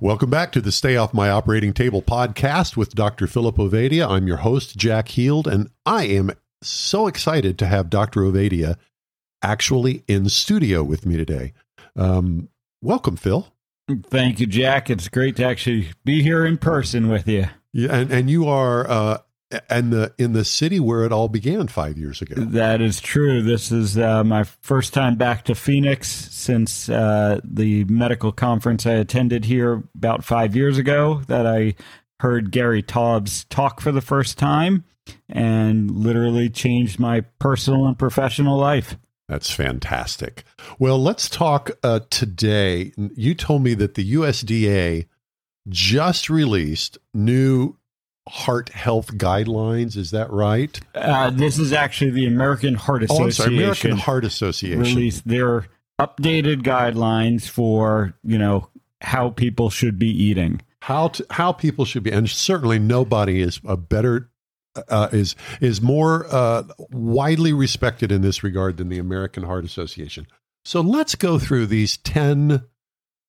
Welcome back to the Stay Off My Operating Table podcast with Dr. Philip Ovadia. I'm your host, Jack Heald, and I am so excited to have Dr. Ovadia actually in studio with me today. Um, welcome, Phil. Thank you, Jack. It's great to actually be here in person with you. Yeah, and, and you are uh, and the in the city where it all began five years ago. That is true. This is uh, my first time back to Phoenix since uh, the medical conference I attended here about five years ago. That I heard Gary Taubes talk for the first time, and literally changed my personal and professional life. That's fantastic. Well, let's talk uh, today. You told me that the USDA just released new heart health guidelines. Is that right? Uh, this is actually the American Heart Association. Oh, sorry, American Heart Association released their updated guidelines for you know how people should be eating. How to, how people should be, and certainly nobody is a better uh, is is more uh, widely respected in this regard than the American Heart Association. So let's go through these ten.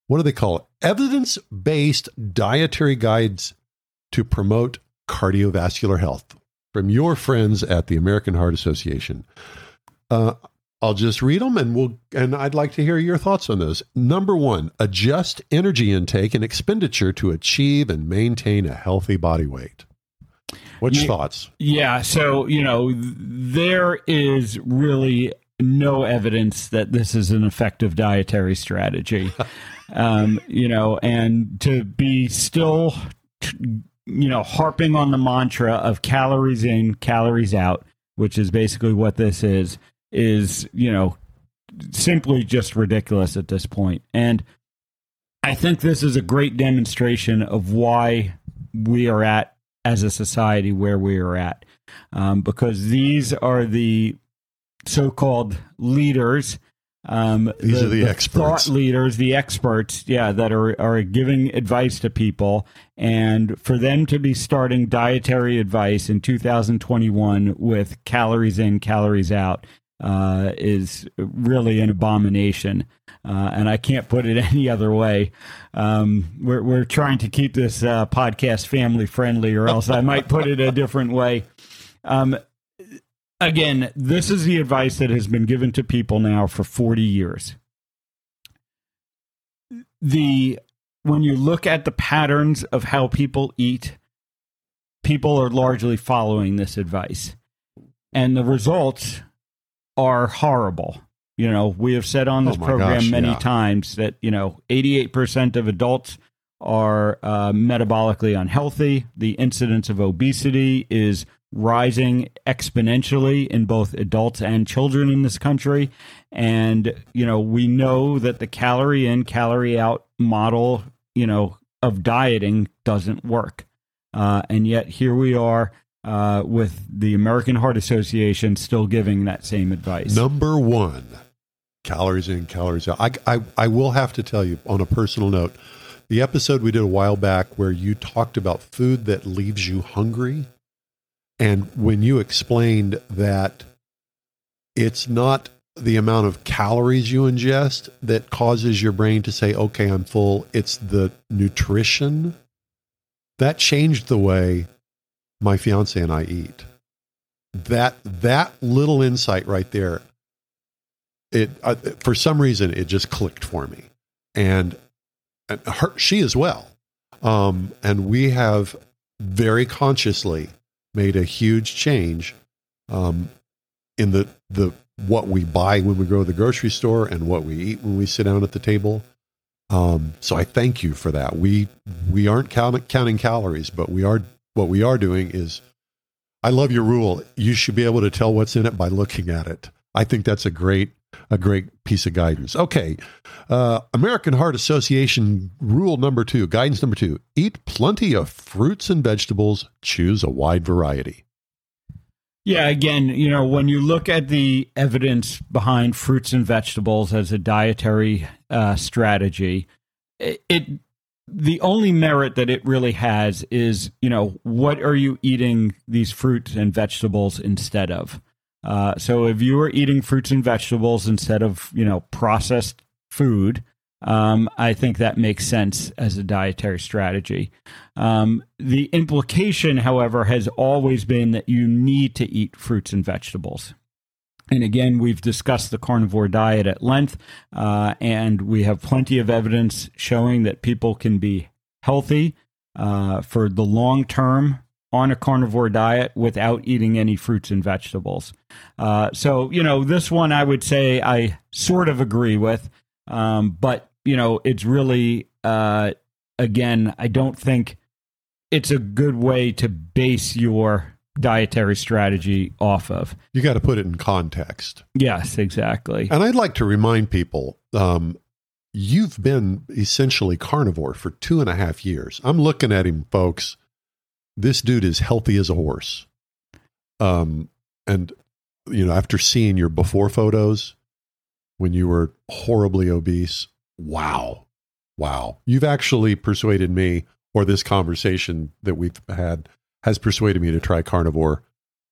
What do they call it? Evidence based dietary guides to promote cardiovascular health from your friends at the American Heart Association. Uh, I'll just read them and we'll and I'd like to hear your thoughts on those. Number 1, adjust energy intake and expenditure to achieve and maintain a healthy body weight. What's your thoughts? Yeah, so, you know, there is really no evidence that this is an effective dietary strategy. um, you know, and to be still you know, harping on the mantra of calories in, calories out, which is basically what this is, is, you know, simply just ridiculous at this point. And I think this is a great demonstration of why we are at as a society where we are at. Um, because these are the so called leaders um, These the, are the, the experts, thought leaders, the experts, yeah, that are are giving advice to people, and for them to be starting dietary advice in 2021 with calories in, calories out uh, is really an abomination. Uh, and I can't put it any other way. Um, we're we're trying to keep this uh, podcast family friendly, or else I might put it a different way. Um, again, this is the advice that has been given to people now for 40 years. The when you look at the patterns of how people eat, people are largely following this advice. And the results are horrible. You know, we have said on this oh program gosh, many yeah. times that, you know, 88% of adults are uh, metabolically unhealthy. The incidence of obesity is rising exponentially in both adults and children in this country. And, you know, we know that the calorie in, calorie out model, you know, of dieting doesn't work. Uh, and yet here we are uh, with the American Heart Association still giving that same advice. Number one, calories in, calories out. I, I, I will have to tell you on a personal note, the episode we did a while back where you talked about food that leaves you hungry and when you explained that it's not the amount of calories you ingest that causes your brain to say, okay, I'm full, it's the nutrition, that changed the way my fiance and I eat. That, that little insight right there, it, uh, for some reason, it just clicked for me. And, and her, she as well. Um, and we have very consciously made a huge change um, in the the what we buy when we go to the grocery store and what we eat when we sit down at the table. Um, so I thank you for that. We we aren't count, counting calories, but we are what we are doing is. I love your rule. You should be able to tell what's in it by looking at it. I think that's a great a great piece of guidance. Okay, uh, American Heart Association rule number two, guidance number two: eat plenty of fruits and vegetables. Choose a wide variety. Yeah, again, you know, when you look at the evidence behind fruits and vegetables as a dietary uh, strategy, it, it the only merit that it really has is, you know, what are you eating these fruits and vegetables instead of? Uh, so if you are eating fruits and vegetables instead of, you know, processed food, um, I think that makes sense as a dietary strategy. Um, the implication, however, has always been that you need to eat fruits and vegetables. And again, we've discussed the carnivore diet at length, uh, and we have plenty of evidence showing that people can be healthy uh, for the long term on a carnivore diet without eating any fruits and vegetables. Uh, so, you know, this one I would say I sort of agree with, um, but, you know, it's really, uh, again, I don't think it's a good way to base your dietary strategy off of. You got to put it in context. Yes, exactly. And I'd like to remind people um, you've been essentially carnivore for two and a half years. I'm looking at him, folks. This dude is healthy as a horse. Um, and, you know, after seeing your before photos when you were horribly obese, wow. Wow. You've actually persuaded me, or this conversation that we've had has persuaded me to try carnivore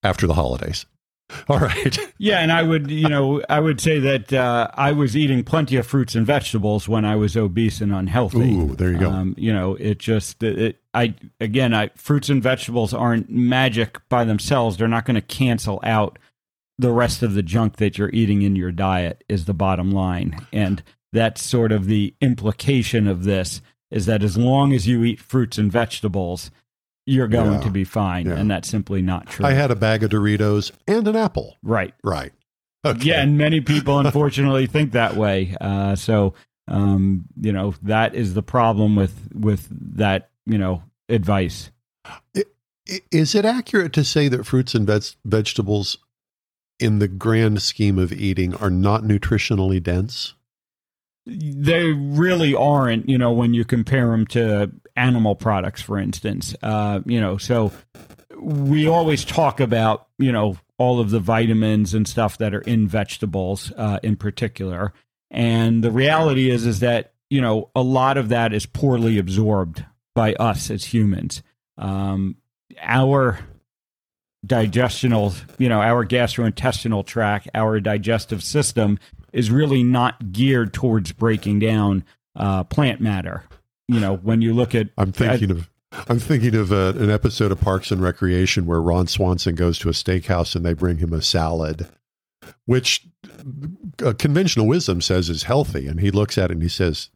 after the holidays. All right. Yeah, and I would, you know, I would say that uh, I was eating plenty of fruits and vegetables when I was obese and unhealthy. Ooh, there you go. Um, you know, it just, it, I again, I fruits and vegetables aren't magic by themselves. They're not going to cancel out the rest of the junk that you're eating in your diet. Is the bottom line, and that's sort of the implication of this. Is that as long as you eat fruits and vegetables, you're going Yeah. to be fine, Yeah. and that's simply not true. I had a bag of Doritos and an apple. right. Right. Okay. Yeah, and many people unfortunately think that way. Uh, so, um, you know, that is the problem with with that you know advice. Is it accurate to say that fruits and veg- vegetables, in the grand scheme of eating, are not nutritionally dense? They really aren't, you know, when you compare them to animal products, for instance. Uh, you know, so we always talk about, you know, all of the vitamins and stuff that are in vegetables, uh, in particular. And the reality is, is that you know a lot of that is poorly absorbed by us as humans. Um, our digestional, you know, our gastrointestinal tract, our digestive system is really not geared towards breaking down uh, plant matter. You know, when you look at I'm thinking of. I'm thinking of uh an episode of Parks and Recreation where Ron Swanson goes to a steakhouse and they bring him a salad, which uh, conventional wisdom says is healthy, and he looks at it and he says,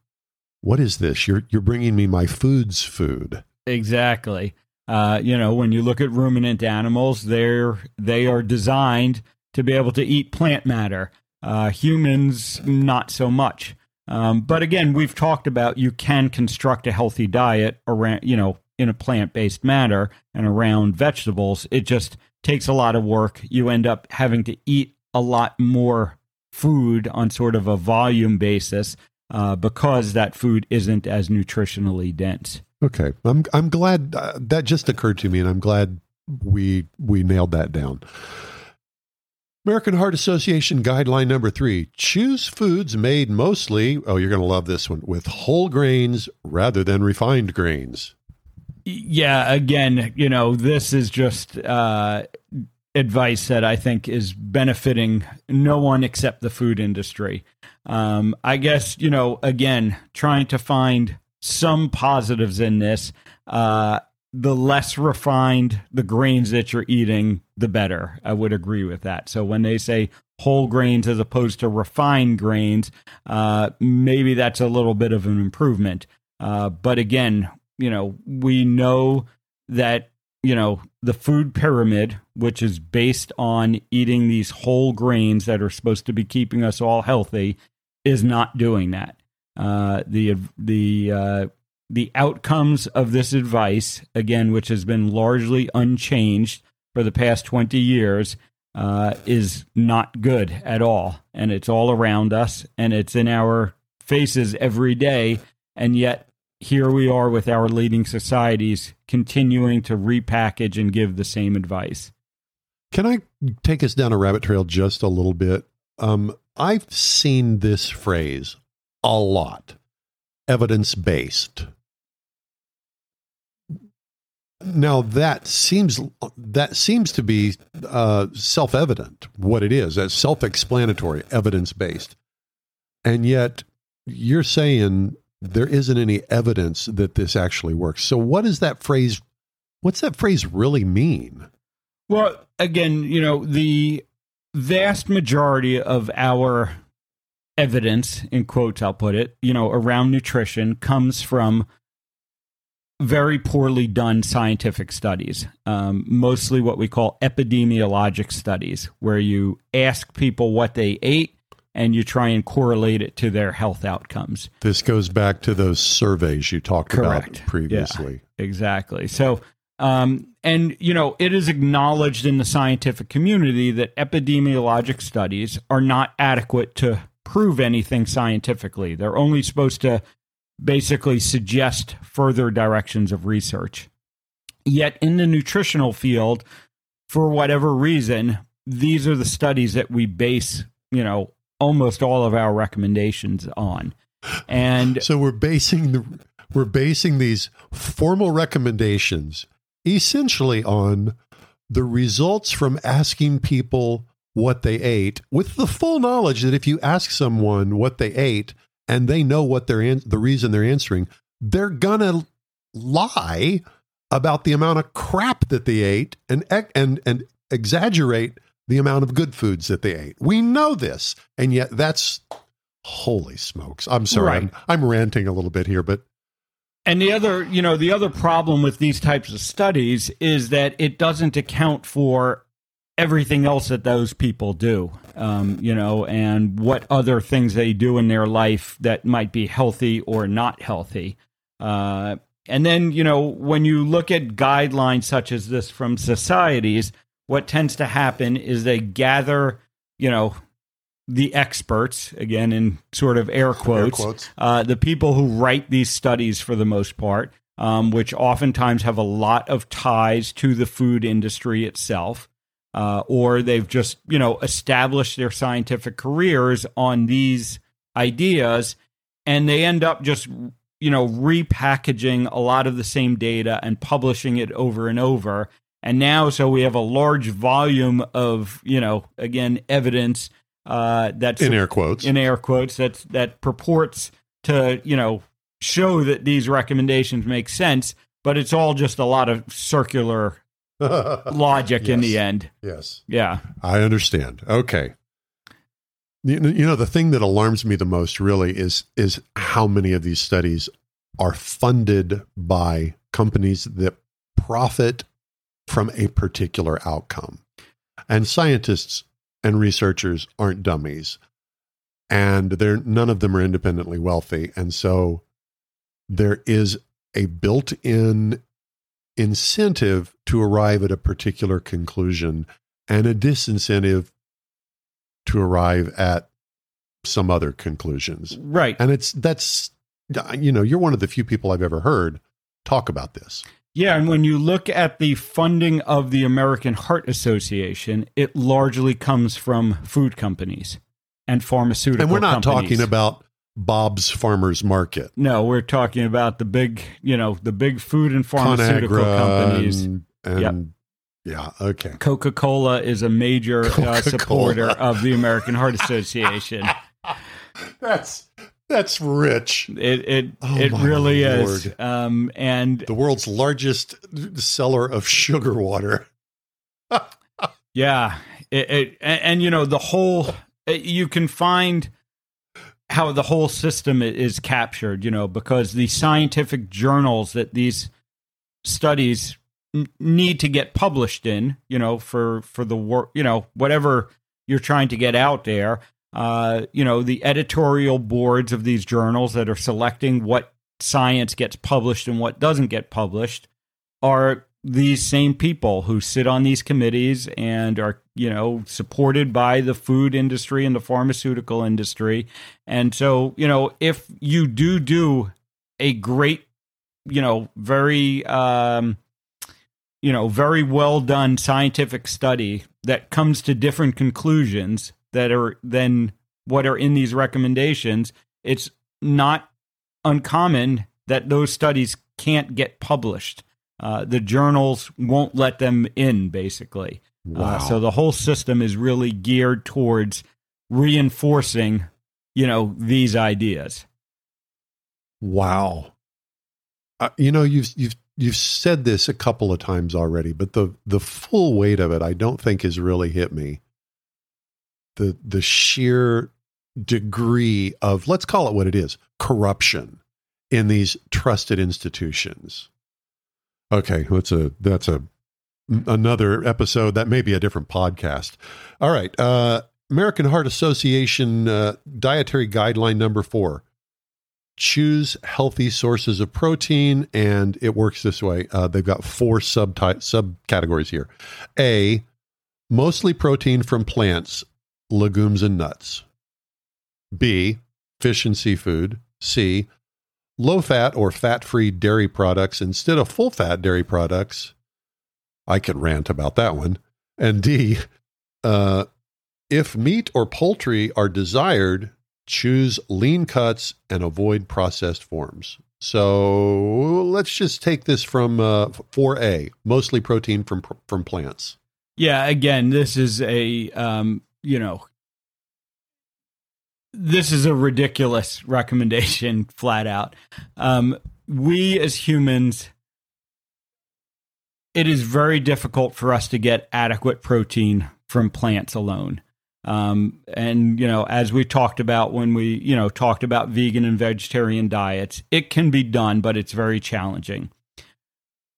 "What is this? You're you're bringing me my food's food." Exactly. Uh, you know, when you look at ruminant animals, they're they are designed to be able to eat plant matter. Uh, humans, not so much. Um, but again, we've talked about you can construct a healthy diet around, you know, in a plant based manner and around vegetables. It just takes a lot of work. You end up having to eat a lot more food on sort of a volume basis uh, because that food isn't as nutritionally dense. Okay, I'm I'm glad uh, that just occurred to me, and I'm glad we we nailed that down. American Heart Association guideline number three: choose foods made mostly. Oh, you're going to love this one with whole grains rather than refined grains. yeah again you know this is just uh advice that i think is benefiting no one except the food industry um i guess you know again trying to find some positives in this uh the less refined the grains that you're eating the better. I would agree with that. So when they say whole grains as opposed to refined grains uh maybe that's a little bit of an improvement. Uh but again you know, we know that, you know, the food pyramid, which is based on eating these whole grains that are supposed to be keeping us all healthy, is not doing that. Uh, the the uh, the outcomes of this advice, again, which has been largely unchanged for the past twenty years, uh, is not good at all. And it's all around us and it's in our faces every day. And yet, here we are with our leading societies continuing to repackage and give the same advice. Can I take us down a rabbit trail just a little bit? Um, I've seen this phrase a lot evidence based. Now that seems that seems to be uh, self evident what it is. That's self explanatory, evidence based, and yet you're saying there isn't any evidence that this actually works. So what does that phrase? What's that phrase really mean? Well, again, you know the vast majority of our evidence, in quotes, I'll put it, you know, around nutrition comes from very poorly done scientific studies, um, mostly what we call epidemiologic studies, where you ask people what they ate and you try and correlate it to their health outcomes. This goes back to those surveys you talked Correct. about previously. Yeah, exactly. So, um, and you know, it is acknowledged in the scientific community that epidemiologic studies are not adequate to prove anything scientifically. They're only supposed to basically suggest further directions of research. Yet in the nutritional field, for whatever reason, these are the studies that we base, you know, almost all of our recommendations on. And so we're basing the we're basing these formal recommendations essentially on the results from asking people what they ate with the full knowledge that if you ask someone what they ate and they know what they're in, the reason they're answering, they're gonna lie about the amount of crap that they ate and and and exaggerate the amount of good foods that they ate. We know this, and yet that's holy smokes. I'm sorry, Right. I'm, I'm ranting a little bit here, but And the other, you know, the other problem with these types of studies is that it doesn't account for everything else that those people do, um, you know, and what other things they do in their life that might be healthy or not healthy. Uh, and then, you know, when you look at guidelines such as this from societies, what tends to happen is they gather, you know, the experts, again, in sort of air quotes, quotes. Uh, the people who write these studies for the most part, um, which oftentimes have a lot of ties to the food industry itself, uh, or they've just, you know, established their scientific careers on these ideas, and they end up just, you know, repackaging a lot of the same data and publishing it over and over. And now, so we have a large volume of, you know, again, evidence uh, that's in air quotes. in air quotes that that purports to you know show that these recommendations make sense, but it's all just a lot of circular logic in the end. yes. Yeah. I understand. Okay. You know, you know, the thing that alarms me the most really is is how many of these studies are funded by companies that profit from a particular outcome. And scientists and researchers aren't dummies. And they're none of them are independently wealthy. And so there is a built-in incentive to arrive at a particular conclusion and a disincentive to arrive at some other conclusions. Right. And it's that's you know, you're one of the few people I've ever heard talk about this. Yeah, and when you look at the funding of the American Heart Association, it largely comes from food companies and pharmaceutical And we're not companies. talking about Bob's Farmers Market, No, we're talking about the big, you know, the big food and pharmaceutical ConAgra, companies. and, and yeah, okay. Coca Cola is a major uh, supporter of the American Heart Association. That's that's rich. It it Oh, it really is. Um, and The world's largest seller of sugar water. yeah, it, it and, and you know the whole it- you can find how the whole system is captured. You know because the scientific journals that these studies n- need to get published in. You know for for the work. You know whatever you're trying to get out there. Uh, you know the editorial boards of these journals that are selecting what science gets published and what doesn't get published are these same people who sit on these committees and are you know supported by the food industry and the pharmaceutical industry. And so you know if you do do a great you know very um you know very well done scientific study that comes to different conclusions that are than what are in these recommendations it's not uncommon that those studies can't get published uh, the journals won't let them in, basically. Uh, wow. Uh, so the whole system is really geared towards reinforcing, you know, these ideas. Wow. Uh, you know, you've you've you've said this a couple of times already, but the the full weight of it, I don't think has really hit me. The the sheer degree of let's call it what it is corruption in these trusted institutions Okay, that's a that's a another episode. That may be a different podcast. All right, uh, American Heart Association uh, dietary guideline number four: choose healthy sources of protein, and it works this way. Uh, they've got four sub subcategories here. A, mostly protein from plants, legumes, and nuts. B, fish and seafood. C, low fat or fat free dairy products instead of full fat dairy products. I could rant about that one. And D, uh, if meat or poultry are desired, choose lean cuts and avoid processed forms. So let's just take this from uh, 4A, mostly protein from from plants. Yeah, again, this is a um, you know this is a ridiculous recommendation, flat out. Um, we as humans, it is very difficult for us to get adequate protein from plants alone. Um, and you know, as we talked about when we you know talked about vegan and vegetarian diets, it can be done, but it's very challenging.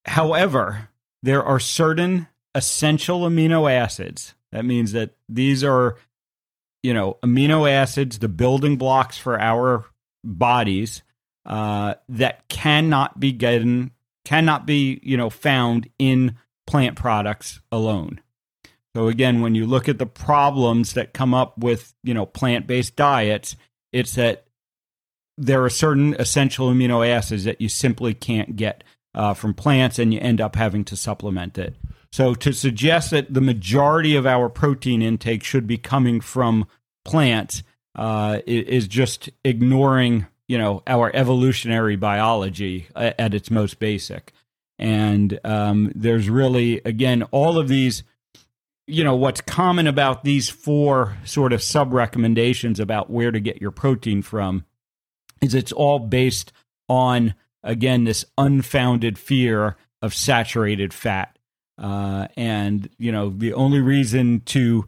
However, there are certain essential amino acids. That means that these are you know, amino acids, the building blocks for our bodies uh, that cannot be getting, cannot be, you know, found in plant products alone. So again, when you look at the problems that come up with, you know, plant-based diets, it's that there are certain essential amino acids that you simply can't get uh, from plants, and you end up having to supplement it. So to suggest that the majority of our protein intake should be coming from plants uh, is just ignoring, you know, our evolutionary biology at its most basic. And um, there's really, again, all of these, you know, what's common about these four sort of sub recommendations about where to get your protein from is it's all based on, again, this unfounded fear of saturated fat. Uh, and you know the only reason to,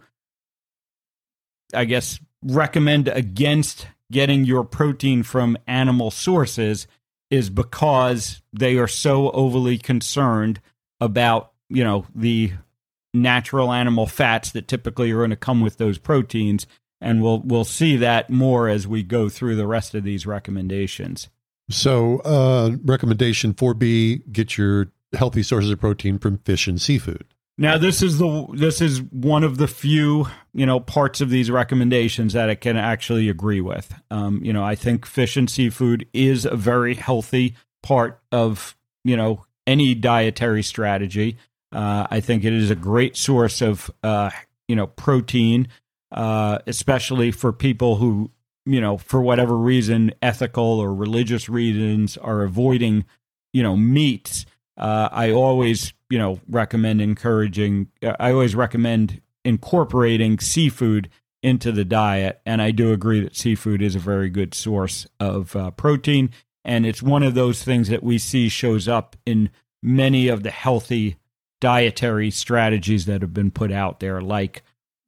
I guess, recommend against getting your protein from animal sources is because they are so overly concerned about you know the natural animal fats that typically are going to come with those proteins. And we'll we'll see that more as we go through the rest of these recommendations. So uh recommendation 4b get your healthy sources of protein from fish and seafood. Now this is the this is one of the few you know parts of these recommendations that I can actually agree with. Um, you know, I think fish and seafood is a very healthy part of you know any dietary strategy. Uh, I think it is a great source of uh, you know protein, uh, especially for people who you know for whatever reason, ethical or religious reasons, are avoiding you know meats uh, I always, you know, recommend encouraging. Uh, I always recommend incorporating seafood into the diet, and I do agree that seafood is a very good source of uh, protein, and it's one of those things that we see shows up in many of the healthy dietary strategies that have been put out there, like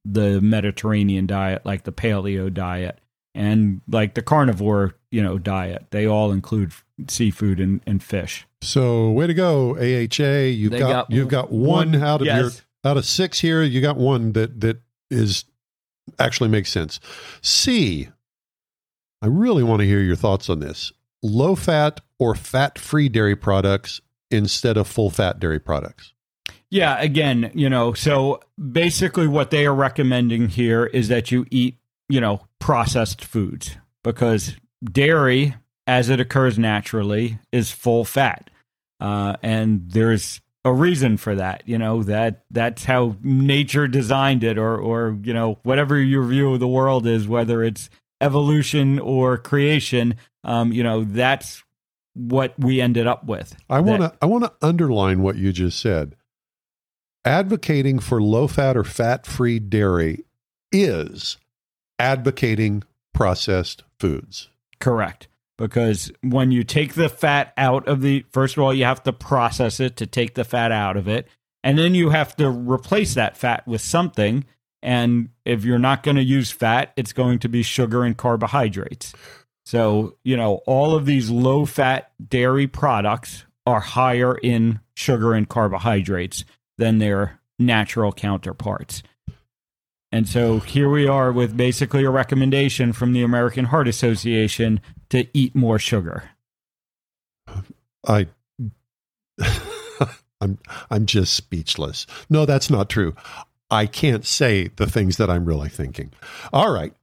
the Mediterranean diet, like the paleo diet, and like the carnivore, you know, diet. They all include seafood and, and fish. So way to go, AHA. You've got, got, you've got one, one out of yes. your out of six here. You got one that that is actually makes sense. C. I really want to hear your thoughts on this. Low fat or fat free dairy products instead of full fat dairy products. Yeah, again, you know, so basically what they are recommending here is that you eat, you know, processed foods because dairy, as it occurs naturally, is full fat. Uh, and there's a reason for that, you know, that that's how nature designed it or or, you know, whatever your view of the world is, whether it's evolution or creation, um, you know, that's what we ended up with. I want to I want to underline what you just said. Advocating for low fat or fat free dairy is advocating processed foods. Correct. Because when you take the fat out of the, first of all, you have to process it to take the fat out of it. And then you have to replace that fat with something. And if you're not going to use fat, it's going to be sugar and carbohydrates. So, you know, all of these low fat dairy products are higher in sugar and carbohydrates than their natural counterparts. And so here we are with basically a recommendation from the American Heart Association to eat more sugar. I I'm I'm just speechless. No, that's not true. I can't say the things that I'm really thinking. All right.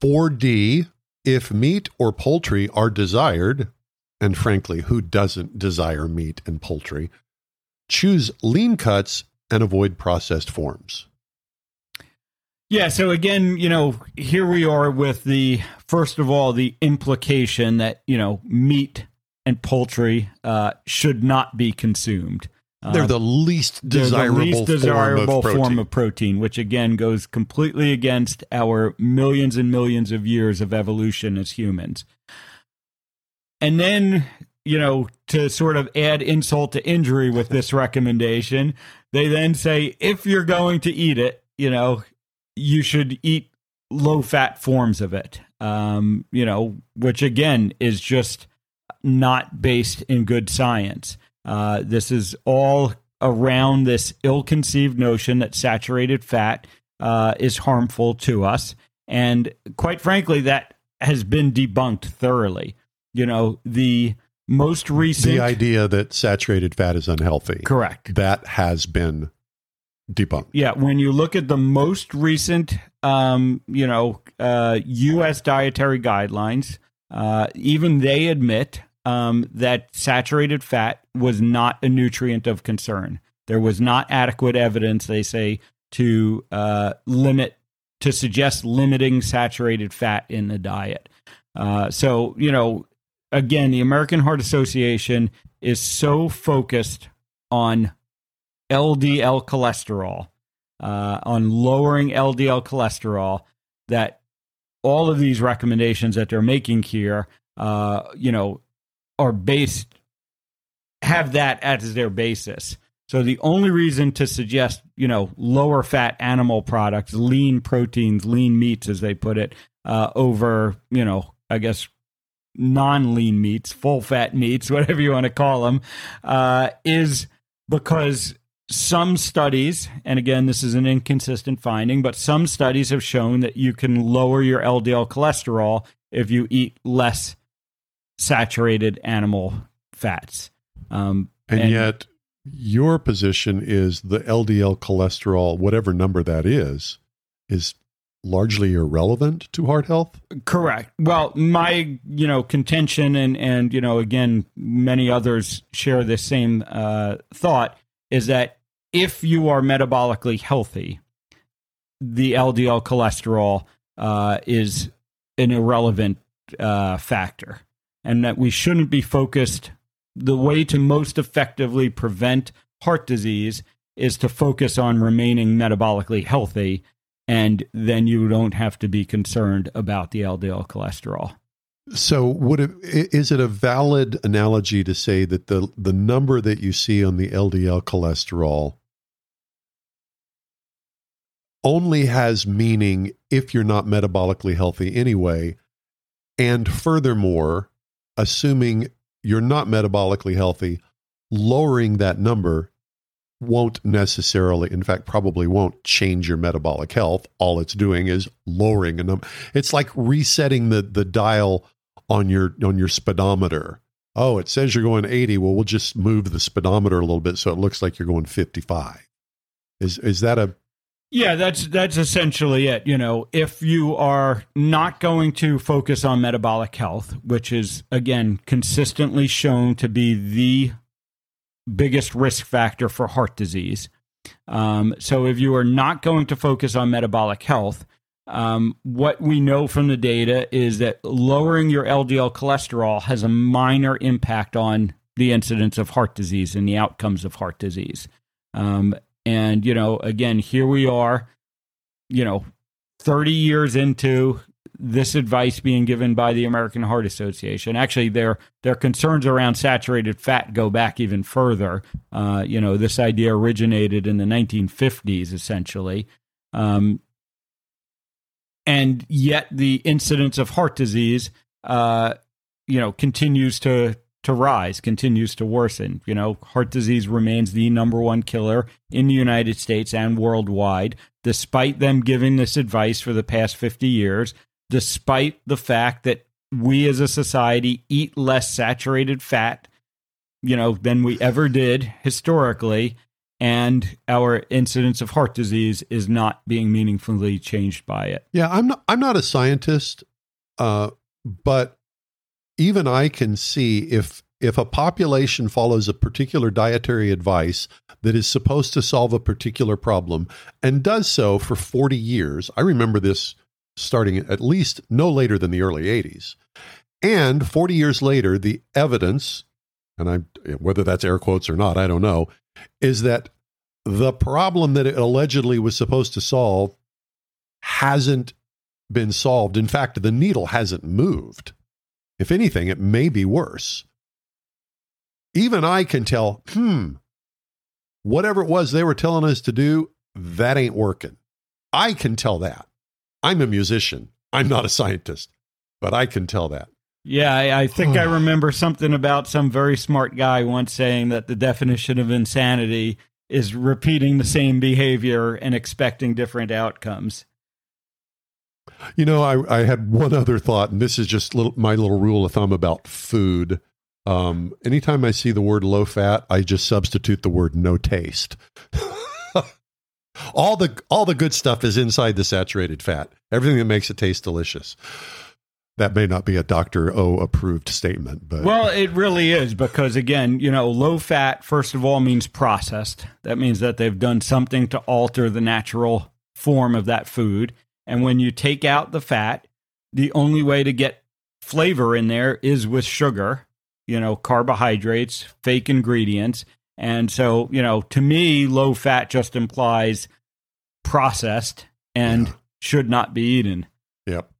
4D if meat or poultry are desired, and frankly, who doesn't desire meat and poultry? Choose lean cuts and avoid processed forms. Yeah, so again, you know, here we are with the first of all the implication that you know meat and poultry uh, should not be consumed. Uh, they're the least desirable, the least desirable form, of form of protein, which again goes completely against our millions and millions of years of evolution as humans. And then, you know, to sort of add insult to injury with this recommendation, they then say if you're going to eat it, you know, you should eat low fat forms of it. Um, you know, which again is just not based in good science. Uh, this is all around this ill conceived notion that saturated fat uh, is harmful to us. And quite frankly, that has been debunked thoroughly. You know, the most recent. The idea that saturated fat is unhealthy. Correct. That has been debunked. Yeah, when you look at the most recent, um, you know, uh, U.S. dietary guidelines, uh, even they admit um, that saturated fat was not a nutrient of concern. There was not adequate evidence, they say, to uh, limit to suggest limiting saturated fat in the diet. Uh, so, you know, again, the American Heart Association is so focused on LDL cholesterol, uh, on lowering LDL cholesterol, that all of these recommendations that they're making here, uh, you know, are based have that as their basis. So the only reason to suggest, you know, lower fat animal products, lean proteins, lean meats, as they put it, uh, over, you know, I guess non lean meats, full fat meats, whatever you want to call them, uh, is because some studies, and again, this is an inconsistent finding, but some studies have shown that you can lower your LDL cholesterol if you eat less saturated animal fats. Um, and, and, yet, your position is the LDL cholesterol, whatever number that is, is largely irrelevant to heart health. Correct. Well, my you know contention, and and you know again, many others share the same uh, thought, is that if you are metabolically healthy, the LDL cholesterol uh, is an irrelevant uh, factor and that we shouldn't be focused. The way to most effectively prevent heart disease is to focus on remaining metabolically healthy, and then you don't have to be concerned about the LDL cholesterol. So, would it, is it a valid analogy to say that the the number that you see on the LDL cholesterol only has meaning if you're not metabolically healthy anyway, and furthermore, assuming you're not metabolically healthy, lowering that number won't necessarily, in fact, probably won't change your metabolic health. All it's doing is lowering a number. It's like resetting the the dial on your on your speedometer. oh, it says you're going 80. Well, we'll just move the speedometer a little bit so it looks like you're going 55. Is is that a yeah, that's that's essentially it. You know, if you are not going to focus on metabolic health, which is again consistently shown to be the biggest risk factor for heart disease. Um, so if you are not going to focus on metabolic health, um, what we know from the data is that lowering your LDL cholesterol has a minor impact on the incidence of heart disease and the outcomes of heart disease. Um, and, you know, again, here we are, you know, 30 years into this advice being given by the American Heart Association. Actually, their their concerns around saturated fat go back even further. Uh, you know, this idea originated in the 1950s, essentially, um, and yet the incidence of heart disease, uh, you know, continues to to rise, continues to worsen. You know, heart disease remains the number one killer in the United States and worldwide, despite them giving this advice for the past 50 years, despite the fact that we as a society eat less saturated fat, you know, than we ever did historically. And our incidence of heart disease is not being meaningfully changed by it. Yeah, I'm not. I'm not a scientist, uh, but even I can see if if a population follows a particular dietary advice that is supposed to solve a particular problem and does so for 40 years. I remember this starting at least no later than the early 80s. And 40 years later, the evidence, and I whether that's air quotes or not, I don't know, is that the problem that it allegedly was supposed to solve hasn't been solved. In fact, the needle hasn't moved. If anything, it may be worse. Even I can tell, hmm, whatever it was they were telling us to do, that ain't working. I can tell that. I'm a musician. I'm not a scientist, but I can tell that. Yeah, I, I think I remember something about some very smart guy once saying that the definition of insanity is repeating the same behavior and expecting different outcomes. You know, I, I had one other thought, and this is just little, my little rule of thumb about food. Um, anytime I see the word low fat, I just substitute the word no taste. all the all the good stuff is inside the saturated fat. Everything that makes it taste delicious. That may not be a Dr. O approved statement, but Well, it really is because again, you know, low fat first of all means processed. That means that they've done something to alter the natural form of that food. And when you take out the fat, the only way to get flavor in there is with sugar, you know, carbohydrates, fake ingredients. And so, you know, to me, low fat just implies processed and yeah. should not be eaten. Yep.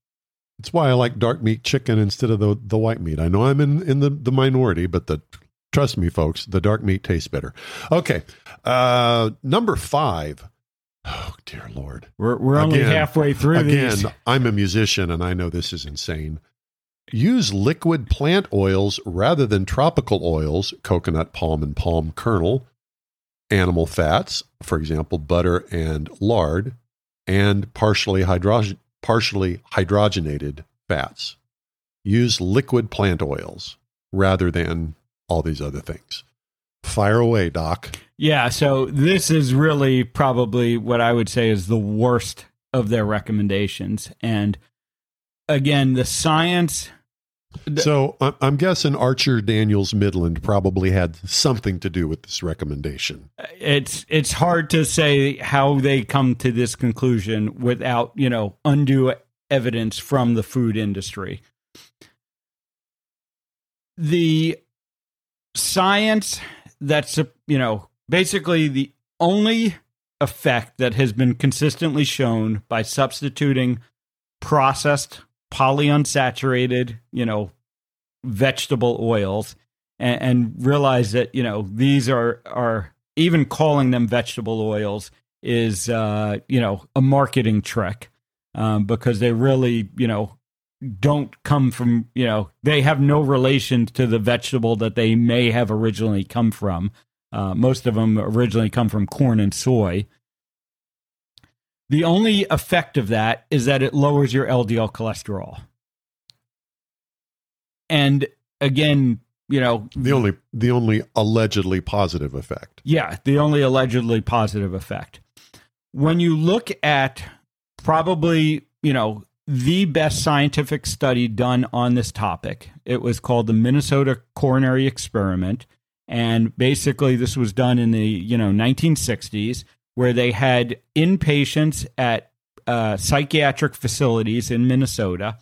That's why I like dark meat chicken instead of the the white meat. I know I'm in in the the minority, but the trust me folks, the dark meat tastes better. Okay. Uh number 5 Oh dear Lord, we're we're only again, halfway through. Again, these. I'm a musician, and I know this is insane. Use liquid plant oils rather than tropical oils, coconut, palm, and palm kernel, animal fats, for example, butter and lard, and partially hydrogen partially hydrogenated fats. Use liquid plant oils rather than all these other things. Fire away, Doc. Yeah, so this is really probably what I would say is the worst of their recommendations. And again, the science. So I'm guessing Archer Daniels Midland probably had something to do with this recommendation. It's it's hard to say how they come to this conclusion without you know undue evidence from the food industry. The science that's you know basically the only effect that has been consistently shown by substituting processed polyunsaturated you know vegetable oils and, and realize that you know these are are even calling them vegetable oils is uh you know a marketing trick um, because they really you know don't come from you know they have no relation to the vegetable that they may have originally come from uh, most of them originally come from corn and soy the only effect of that is that it lowers your ldl cholesterol and again you know, The only the only allegedly positive effect. yeah, the only allegedly positive effect. When you look at probably, you know, the best scientific study done on this topic, it was called the Minnesota Coronary Experiment. And basically, this was done in the, you know, 1960s, where they had inpatients at uh, psychiatric facilities in Minnesota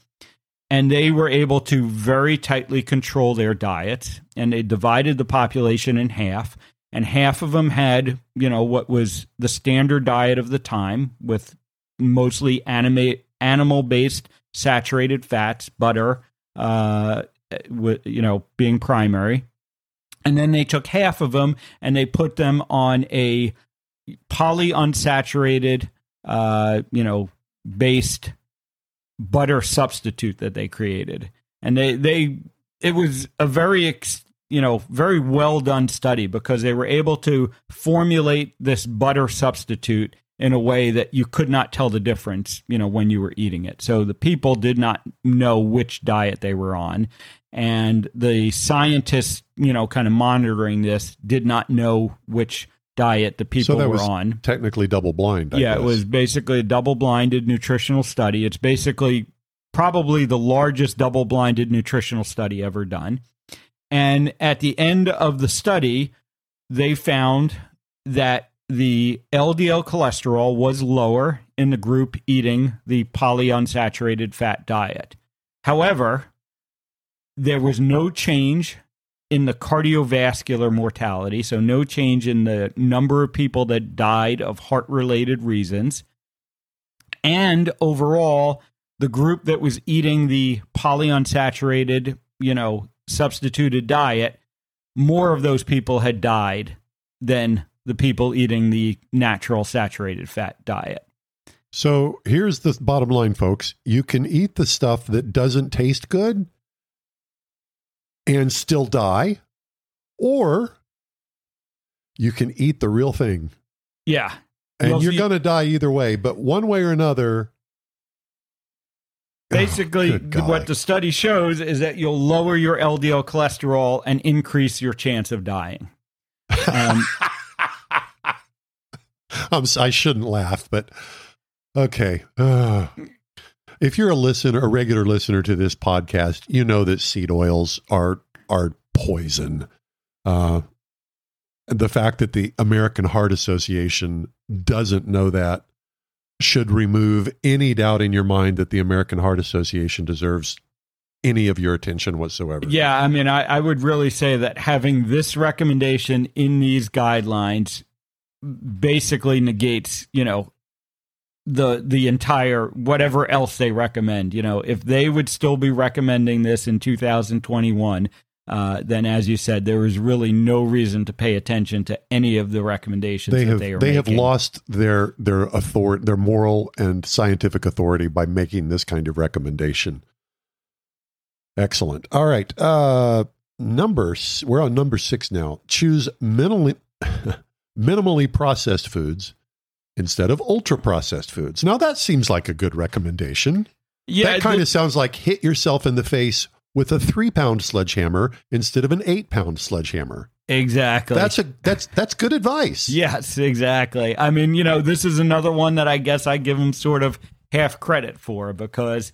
and they were able to very tightly control their diets and they divided the population in half and half of them had you know what was the standard diet of the time with mostly animate animal based saturated fats butter uh with you know being primary and then they took half of them and they put them on a polyunsaturated uh you know based butter substitute that they created. And they they it was a very ex, you know very well done study because they were able to formulate this butter substitute in a way that you could not tell the difference you know when you were eating it so the people did not know which diet they were on and the scientists you know kind of monitoring this did not know which diet the people so that were was on technically double blind. I yeah, it was basically a double blinded nutritional study. It's basically probably the largest double blinded nutritional study ever done. And at the end of the study, they found that the LDL cholesterol was lower in the group eating the polyunsaturated fat diet. However, there was no change in the cardiovascular mortality, so no change in the number of people that died of heart related reasons. And overall, the group that was eating the polyunsaturated, you know, substituted diet, more of those people had died than the people eating the natural saturated fat diet. So here's the bottom line, folks. You can eat the stuff that doesn't taste good and still die, or you can eat the real thing. Yeah. And Well, you're going to die either way, but one way or another. Basically, Oh, what the study shows is that you'll lower your LDL cholesterol and increase your chance of dying. Um, I'm, I shouldn't laugh, but okay. Uh, if you're a listener, a regular listener to this podcast, you know that seed oils are are poison. Uh, the fact that the American Heart Association doesn't know that should remove any doubt in your mind that the American Heart Association deserves any of your attention whatsoever. yeah, I mean, I, I would really say that having this recommendation in these guidelines basically negates, you know, the the entire whatever else they recommend. You know, if they would still be recommending this in 2021, uh, then as you said, there is really no reason to pay attention to any of the recommendations that they have they they, have lost their their authority their moral and scientific authority by making this kind of recommendation. Excellent. All right uh number we're on number six now. Choose minimally minimally processed foods instead of ultra processed foods. Now that seems like a good recommendation. Yeah, that kind the- of sounds like hit yourself in the face with a three pound sledgehammer instead of an eight pound sledgehammer. Exactly. that's a that's that's good advice. Yes, exactly. I mean, you know, this is another one that I guess I give them sort of half credit for because,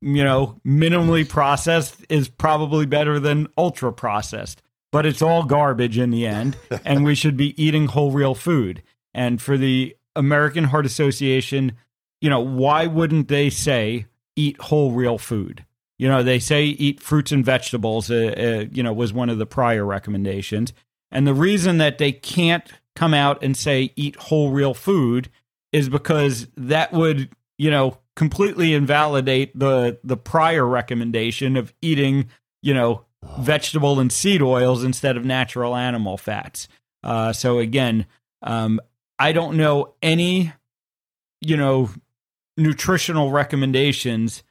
you know, minimally processed is probably better than ultra processed, but it's all garbage in the end, and we should be eating whole real food. And for the American Heart Association, you know, why wouldn't they say eat whole real food? You know, they say eat fruits and vegetables, uh, uh, you know, was one of the prior recommendations. And the reason that they can't come out and say eat whole real food is because that would, you know, completely invalidate the the prior recommendation of eating, you know, vegetable and seed oils instead of natural animal fats. Uh, so again, um, I don't know any, you know, nutritional recommendations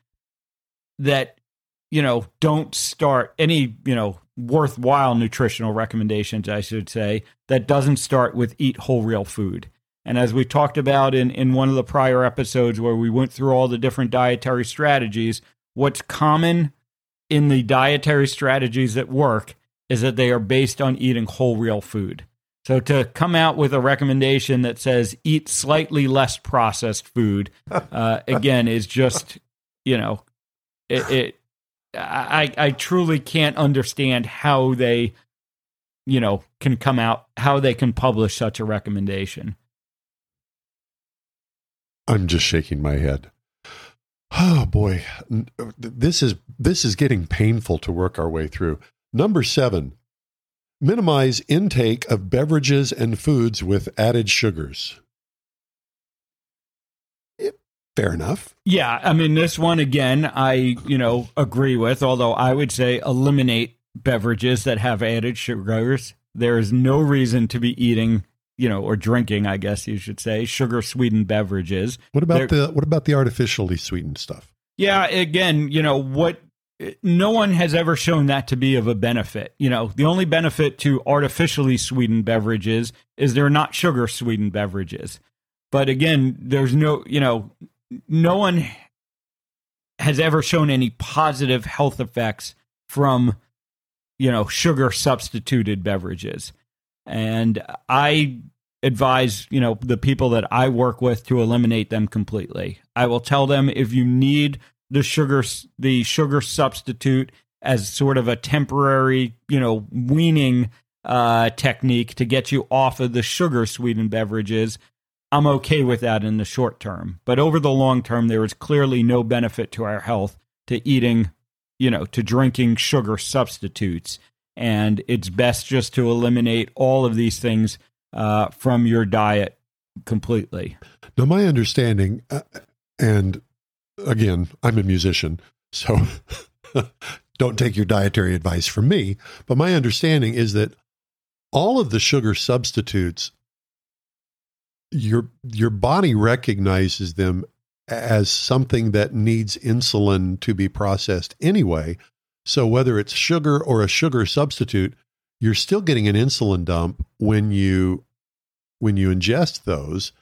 that you know don't start any you know worthwhile nutritional recommendations i should say that doesn't start with eat whole real food and as we talked about in in one of the prior episodes where we went through all the different dietary strategies what's common in the dietary strategies that work is that they are based on eating whole real food. So to come out with a recommendation that says eat slightly less processed food, uh, again, is just you know, it, it. I I truly can't understand how they, you know, can come out how they can publish such a recommendation. I'm just shaking my head. Oh boy, uh, this is this is getting painful to work our way through. Number 7. Minimize intake of beverages and foods with added sugars. Eh, fair enough. Yeah, I mean this one again I, you know, agree with, although I would say eliminate beverages that have added sugars. There is no reason to be eating you know, or drinking, I guess you should say, sugar sweetened beverages. What about They're, the what about the artificially sweetened stuff? Yeah, again, you know, what no one has ever shown that to be of a benefit. You know, the only benefit to artificially sweetened beverages is they're not sugar sweetened beverages. But again, there's no, you know, no one has ever shown any positive health effects from, you know, sugar substituted beverages. And I advise, you know, the people that I work with to eliminate them completely. I will tell them if you need the sugar the sugar substitute as sort of a temporary, you know, weaning uh, technique to get you off of the sugar sweetened beverages, I'm okay with that in the short term. But over the long term, there is clearly no benefit to our health to eating, you know, to drinking sugar substitutes and it's best just to eliminate all of these things uh, from your diet completely. Now, my understanding, uh, and again, I'm a musician, so don't take your dietary advice from me, but my understanding is that all of the sugar substitutes your your body recognizes them as something that needs insulin to be processed anyway so whether it's sugar or a sugar substitute, you're still getting an insulin dump when you when you ingest those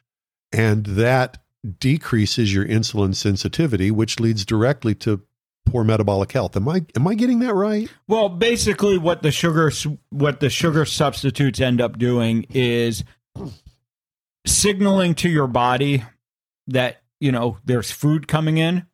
and that decreases your insulin sensitivity which leads directly to poor metabolic health. Am I am I getting that right? Well, basically what the sugar what the sugar substitutes end up doing is signaling to your body that, you know, there's food coming in,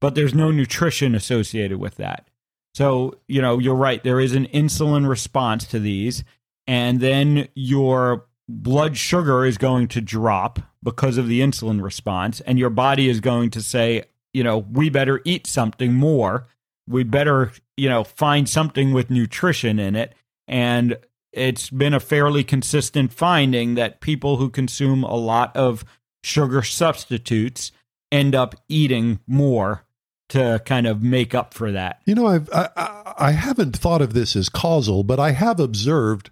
but there's no nutrition associated with that. So, you know, you're right. There is an insulin response to these. And then your blood sugar is going to drop because of the insulin response. And your body is going to say, you know, we better eat something more. We better, you know, find something with nutrition in it. And it's been a fairly consistent finding that people who consume a lot of sugar substitutes end up eating more to kind of make up for that. You know, I've I, I haven't thought of this as causal, but I have observed.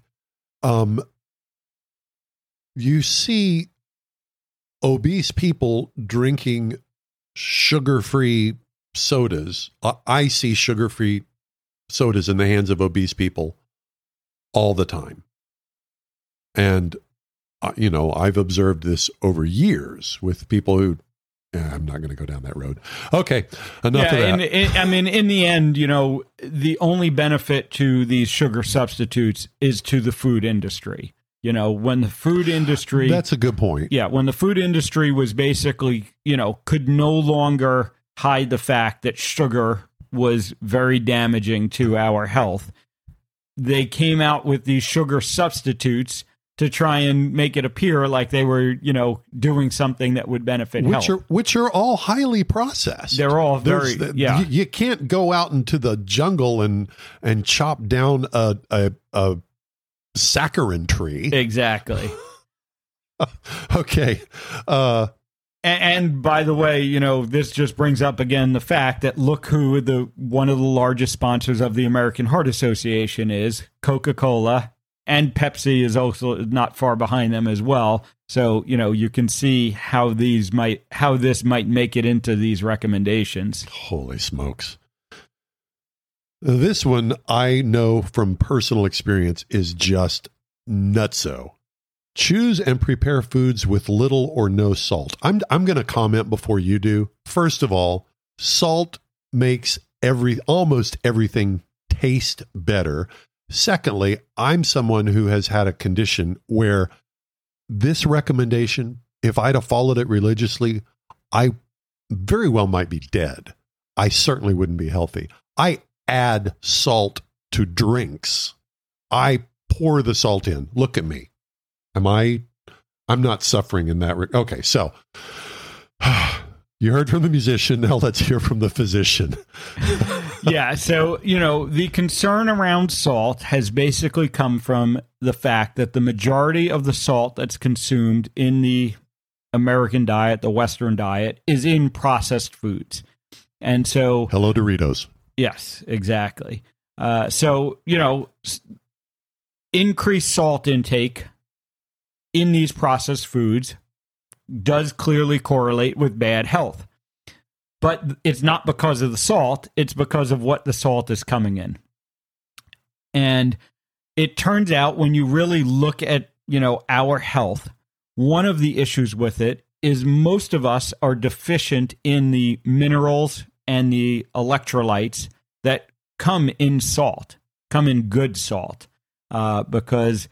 Um, you see obese people drinking sugar-free sodas. I see sugar-free sodas in the hands of obese people all the time, and uh, you know I've observed this over years with people who I'm not going to go down that road. Okay, enough yeah, of that. I mean, in the end, you know, the only benefit to these sugar substitutes is to the food industry. You know, when the food industry. That's a good point. Yeah, when the food industry was basically, you know, could no longer hide the fact that sugar was very damaging to our health, they came out with these sugar substitutes to try and make it appear like they were, you know, doing something that would benefit which health. Are, which are all highly processed. They're all very, the, yeah. You, you, can't go out into the jungle and and chop down a a, a saccharin tree. Exactly. okay. Uh, and, and, by the way, you know, this just brings up again the fact that look who the one of the largest sponsors of the American Heart Association is Coca Cola and Pepsi is also not far behind them as well. So you know you can see how these might how this might make it into these recommendations. Holy smokes! This one I know from personal experience is just nutso. Choose and prepare foods with little or no salt. I'm I'm going to comment before you do. First of all, salt makes every almost everything taste better Secondly, I'm someone who has had a condition where this recommendation, if I'd have followed it religiously, I very well might be dead. I certainly wouldn't be healthy. I add salt to drinks. I pour the salt in. Look at me. Am I? I'm not suffering in that. Re- okay, so you heard from the musician. Now let's hear from the physician. yeah. So, you know, the concern around salt has basically come from the fact that the majority of the salt that's consumed in the American diet, the Western diet, is in processed foods. And so, hello, Doritos. Yes, exactly. Uh, so, you know, increased salt intake in these processed foods does clearly correlate with bad health. But it's not because of the salt, it's because of what the salt is coming in. And it turns out when you really look at, you know, our health, one of the issues with it is most of us are deficient in the minerals and the electrolytes that come in salt, come in good salt. Uh, because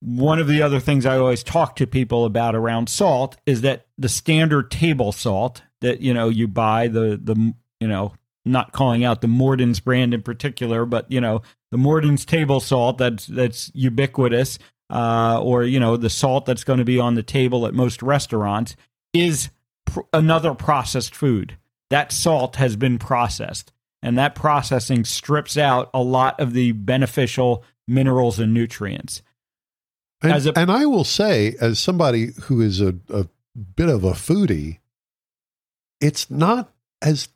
one of the other things I always talk to people about around salt is that the standard table salt that you know you buy the the you know not calling out the Morton's brand in particular, but you know the Morton's table salt that's that's ubiquitous, uh, or you know the salt that's going to be on the table at most restaurants is pr- another processed food. That salt has been processed, and that processing strips out a lot of the beneficial minerals and nutrients. And, a, and I will say, as somebody who is a, a bit of a foodie, it's not as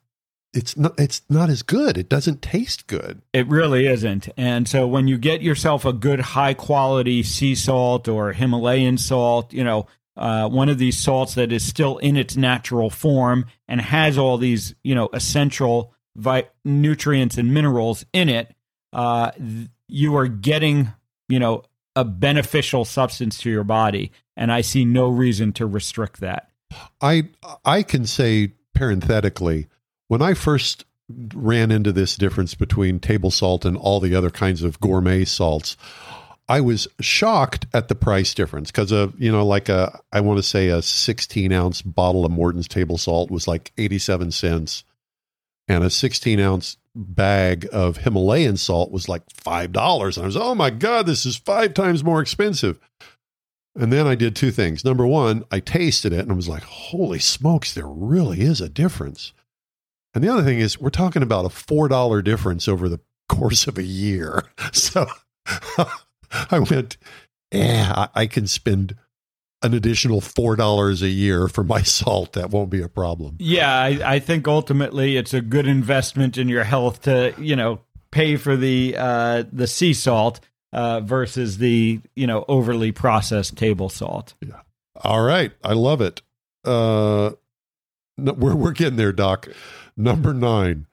it's not it's not as good. It doesn't taste good. It really isn't. And so when you get yourself a good high quality sea salt or Himalayan salt, you know, uh, one of these salts that is still in its natural form and has all these, you know, essential vi- nutrients and minerals in it, uh, you are getting, you know, a beneficial substance to your body, and I see no reason to restrict that. I I can say parenthetically, when I first ran into this difference between table salt and all the other kinds of gourmet salts, I was shocked at the price difference because of you know like a I want to say a 16 ounce bottle of Morton's table salt was like 87 cents, and a 16 ounce bag of Himalayan salt was like five dollars. And I was, oh my God, this is five times more expensive. And then I did two things. Number one, I tasted it and I was like, holy smokes, there really is a difference. And the other thing is, we're talking about a four dollar difference over the course of a year. So I went, yeah, I can spend an additional four dollars a year for my salt, that won't be a problem. Yeah, I, I, think ultimately it's a good investment in your health to you know pay for the uh, the sea salt uh, versus the you know overly processed table salt. Yeah. All right, I love it. Uh, no, we're we're getting there, Doc. Number nine.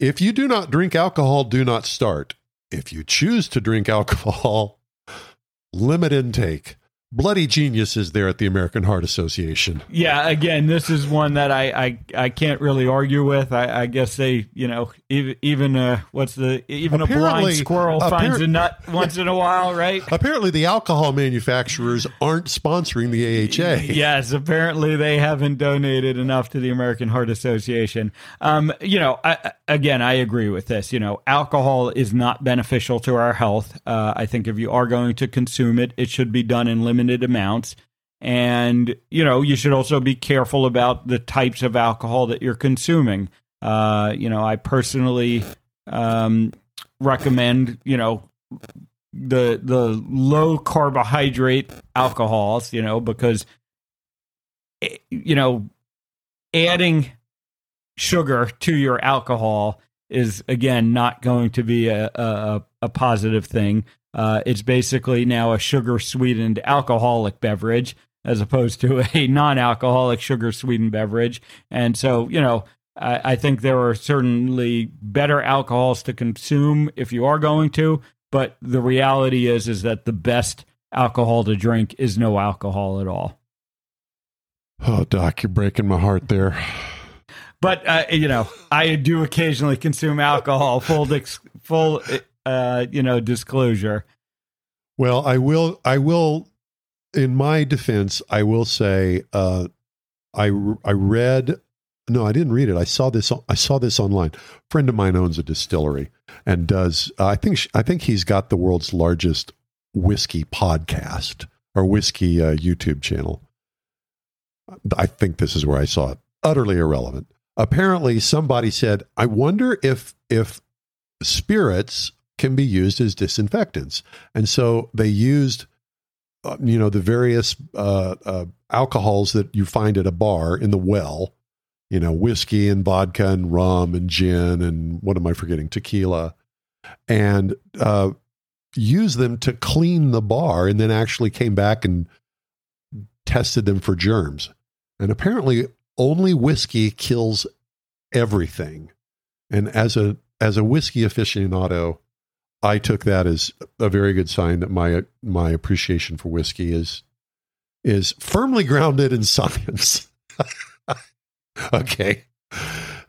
If you do not drink alcohol, do not start. If you choose to drink alcohol, limit intake bloody geniuses there at the American Heart Association. Yeah, again, this is one that I I, I can't really argue with. I, I guess they, you know, even even uh, what's the even apparently, a blind squirrel finds a nut once in a while, right? Apparently, the alcohol manufacturers aren't sponsoring the AHA. Yes, apparently they haven't donated enough to the American Heart Association. Um, you know, I, again, I agree with this. You know, alcohol is not beneficial to our health. Uh, I think if you are going to consume it, it should be done in limited limited amounts. And, you know, you should also be careful about the types of alcohol that you're consuming. Uh, you know, I personally um, recommend, you know, the the low carbohydrate alcohols, you know, because eh, you know, adding sugar to your alcohol is again not going to be a, a, a positive thing. Uh, it's basically now a sugar sweetened alcoholic beverage as opposed to a non alcoholic sugar sweetened beverage. And so, you know, I, I, think there are certainly better alcohols to consume if you are going to, but the reality is is that the best alcohol to drink is no alcohol at all. Oh, Doc, you're breaking my heart there. But uh, you know, I do occasionally consume alcohol. Full full uh, you know, disclosure. Well, I will. I will. In my defense, I will say uh, I I read. No, I didn't read it. I saw this. I saw this online. A friend of mine owns a distillery and does. Uh, I think. I think he's got the world's largest whiskey podcast or whiskey uh, YouTube channel. I think this is where I saw it. Utterly irrelevant. Apparently, somebody said, "I wonder if if spirits can be used as disinfectants," and so they used, uh, you know, the various uh, uh, alcohols that you find at a bar in the well, you know, whiskey and vodka and rum and gin and what am I forgetting? Tequila, and uh, use them to clean the bar, and then actually came back and tested them for germs. And apparently, only whiskey kills everything. And as a as a whiskey aficionado, I took that as a very good sign that my my appreciation for whiskey is is firmly grounded in science. okay.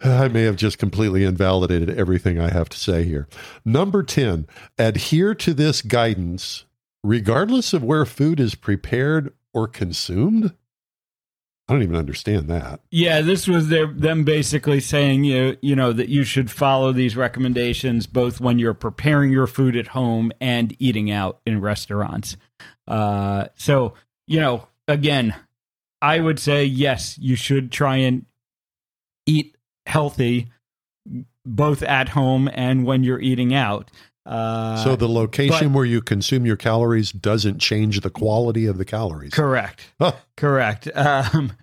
I may have just completely invalidated everything I have to say here. Number 10, adhere to this guidance regardless of where food is prepared or consumed. I don't even understand that. Yeah, this was their, them basically saying you you know that you should follow these recommendations both when you're preparing your food at home and eating out in restaurants. Uh, so you know, again, I would say yes, you should try and eat healthy both at home and when you're eating out. Uh, so the location but- where you consume your calories doesn't change the quality of the calories. Correct. Huh. Correct. Um,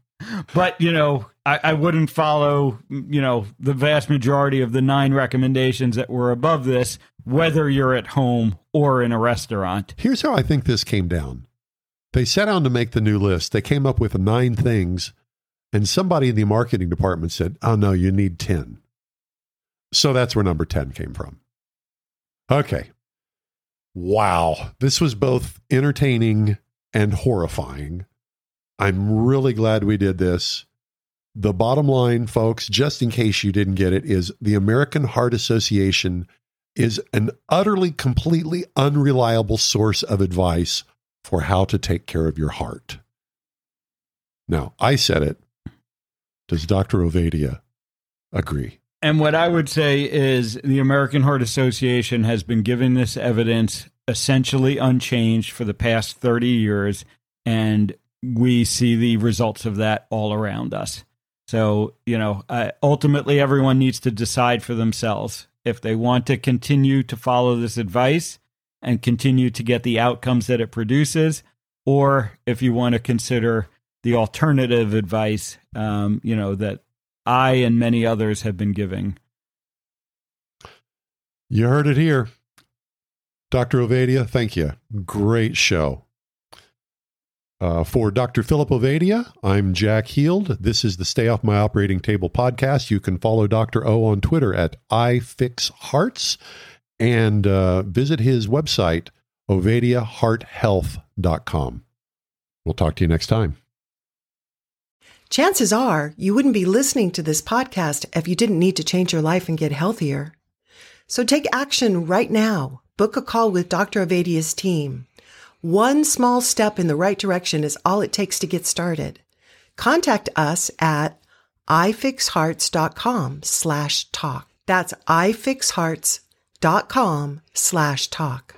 but you know, I, I wouldn't follow you know the vast majority of the nine recommendations that were above this, whether you're at home or in a restaurant. Here's how I think this came down. They sat down to make the new list. They came up with nine things, and somebody in the marketing department said, Oh, no, you need 10. So that's where number 10 came from. Okay. Wow. This was both entertaining and horrifying. I'm really glad we did this. The bottom line, folks, just in case you didn't get it, is the American Heart Association is an utterly, completely unreliable source of advice for how to take care of your heart. Now, I said it. Does Dr. Ovadia agree? And what I would say is the American Heart Association has been giving this evidence essentially unchanged for the past 30 years, and we see the results of that all around us. So, you know, uh, ultimately, everyone needs to decide for themselves if they want to continue to follow this advice and continue to get the outcomes that it produces, or if you want to consider the alternative advice, um, you know, that I and many others have been giving. You heard it here. Dr. Ovadia, thank you. Great show. Uh, for Dr. Philip Ovadia, I'm Jack Heald. This is the Stay Off My Operating Table podcast. You can follow Dr. O on Twitter at iFixHearts and uh, visit his website, ovadiahearthealth.com. We'll talk to you next time. Chances are you wouldn't be listening to this podcast if you didn't need to change your life and get healthier. So take action right now. Book a call with Dr. Ovadia's team. One small step in the right direction is all it takes to get started. Contact us at ifixhearts.com slash talk. That's ifixhearts.com slash talk.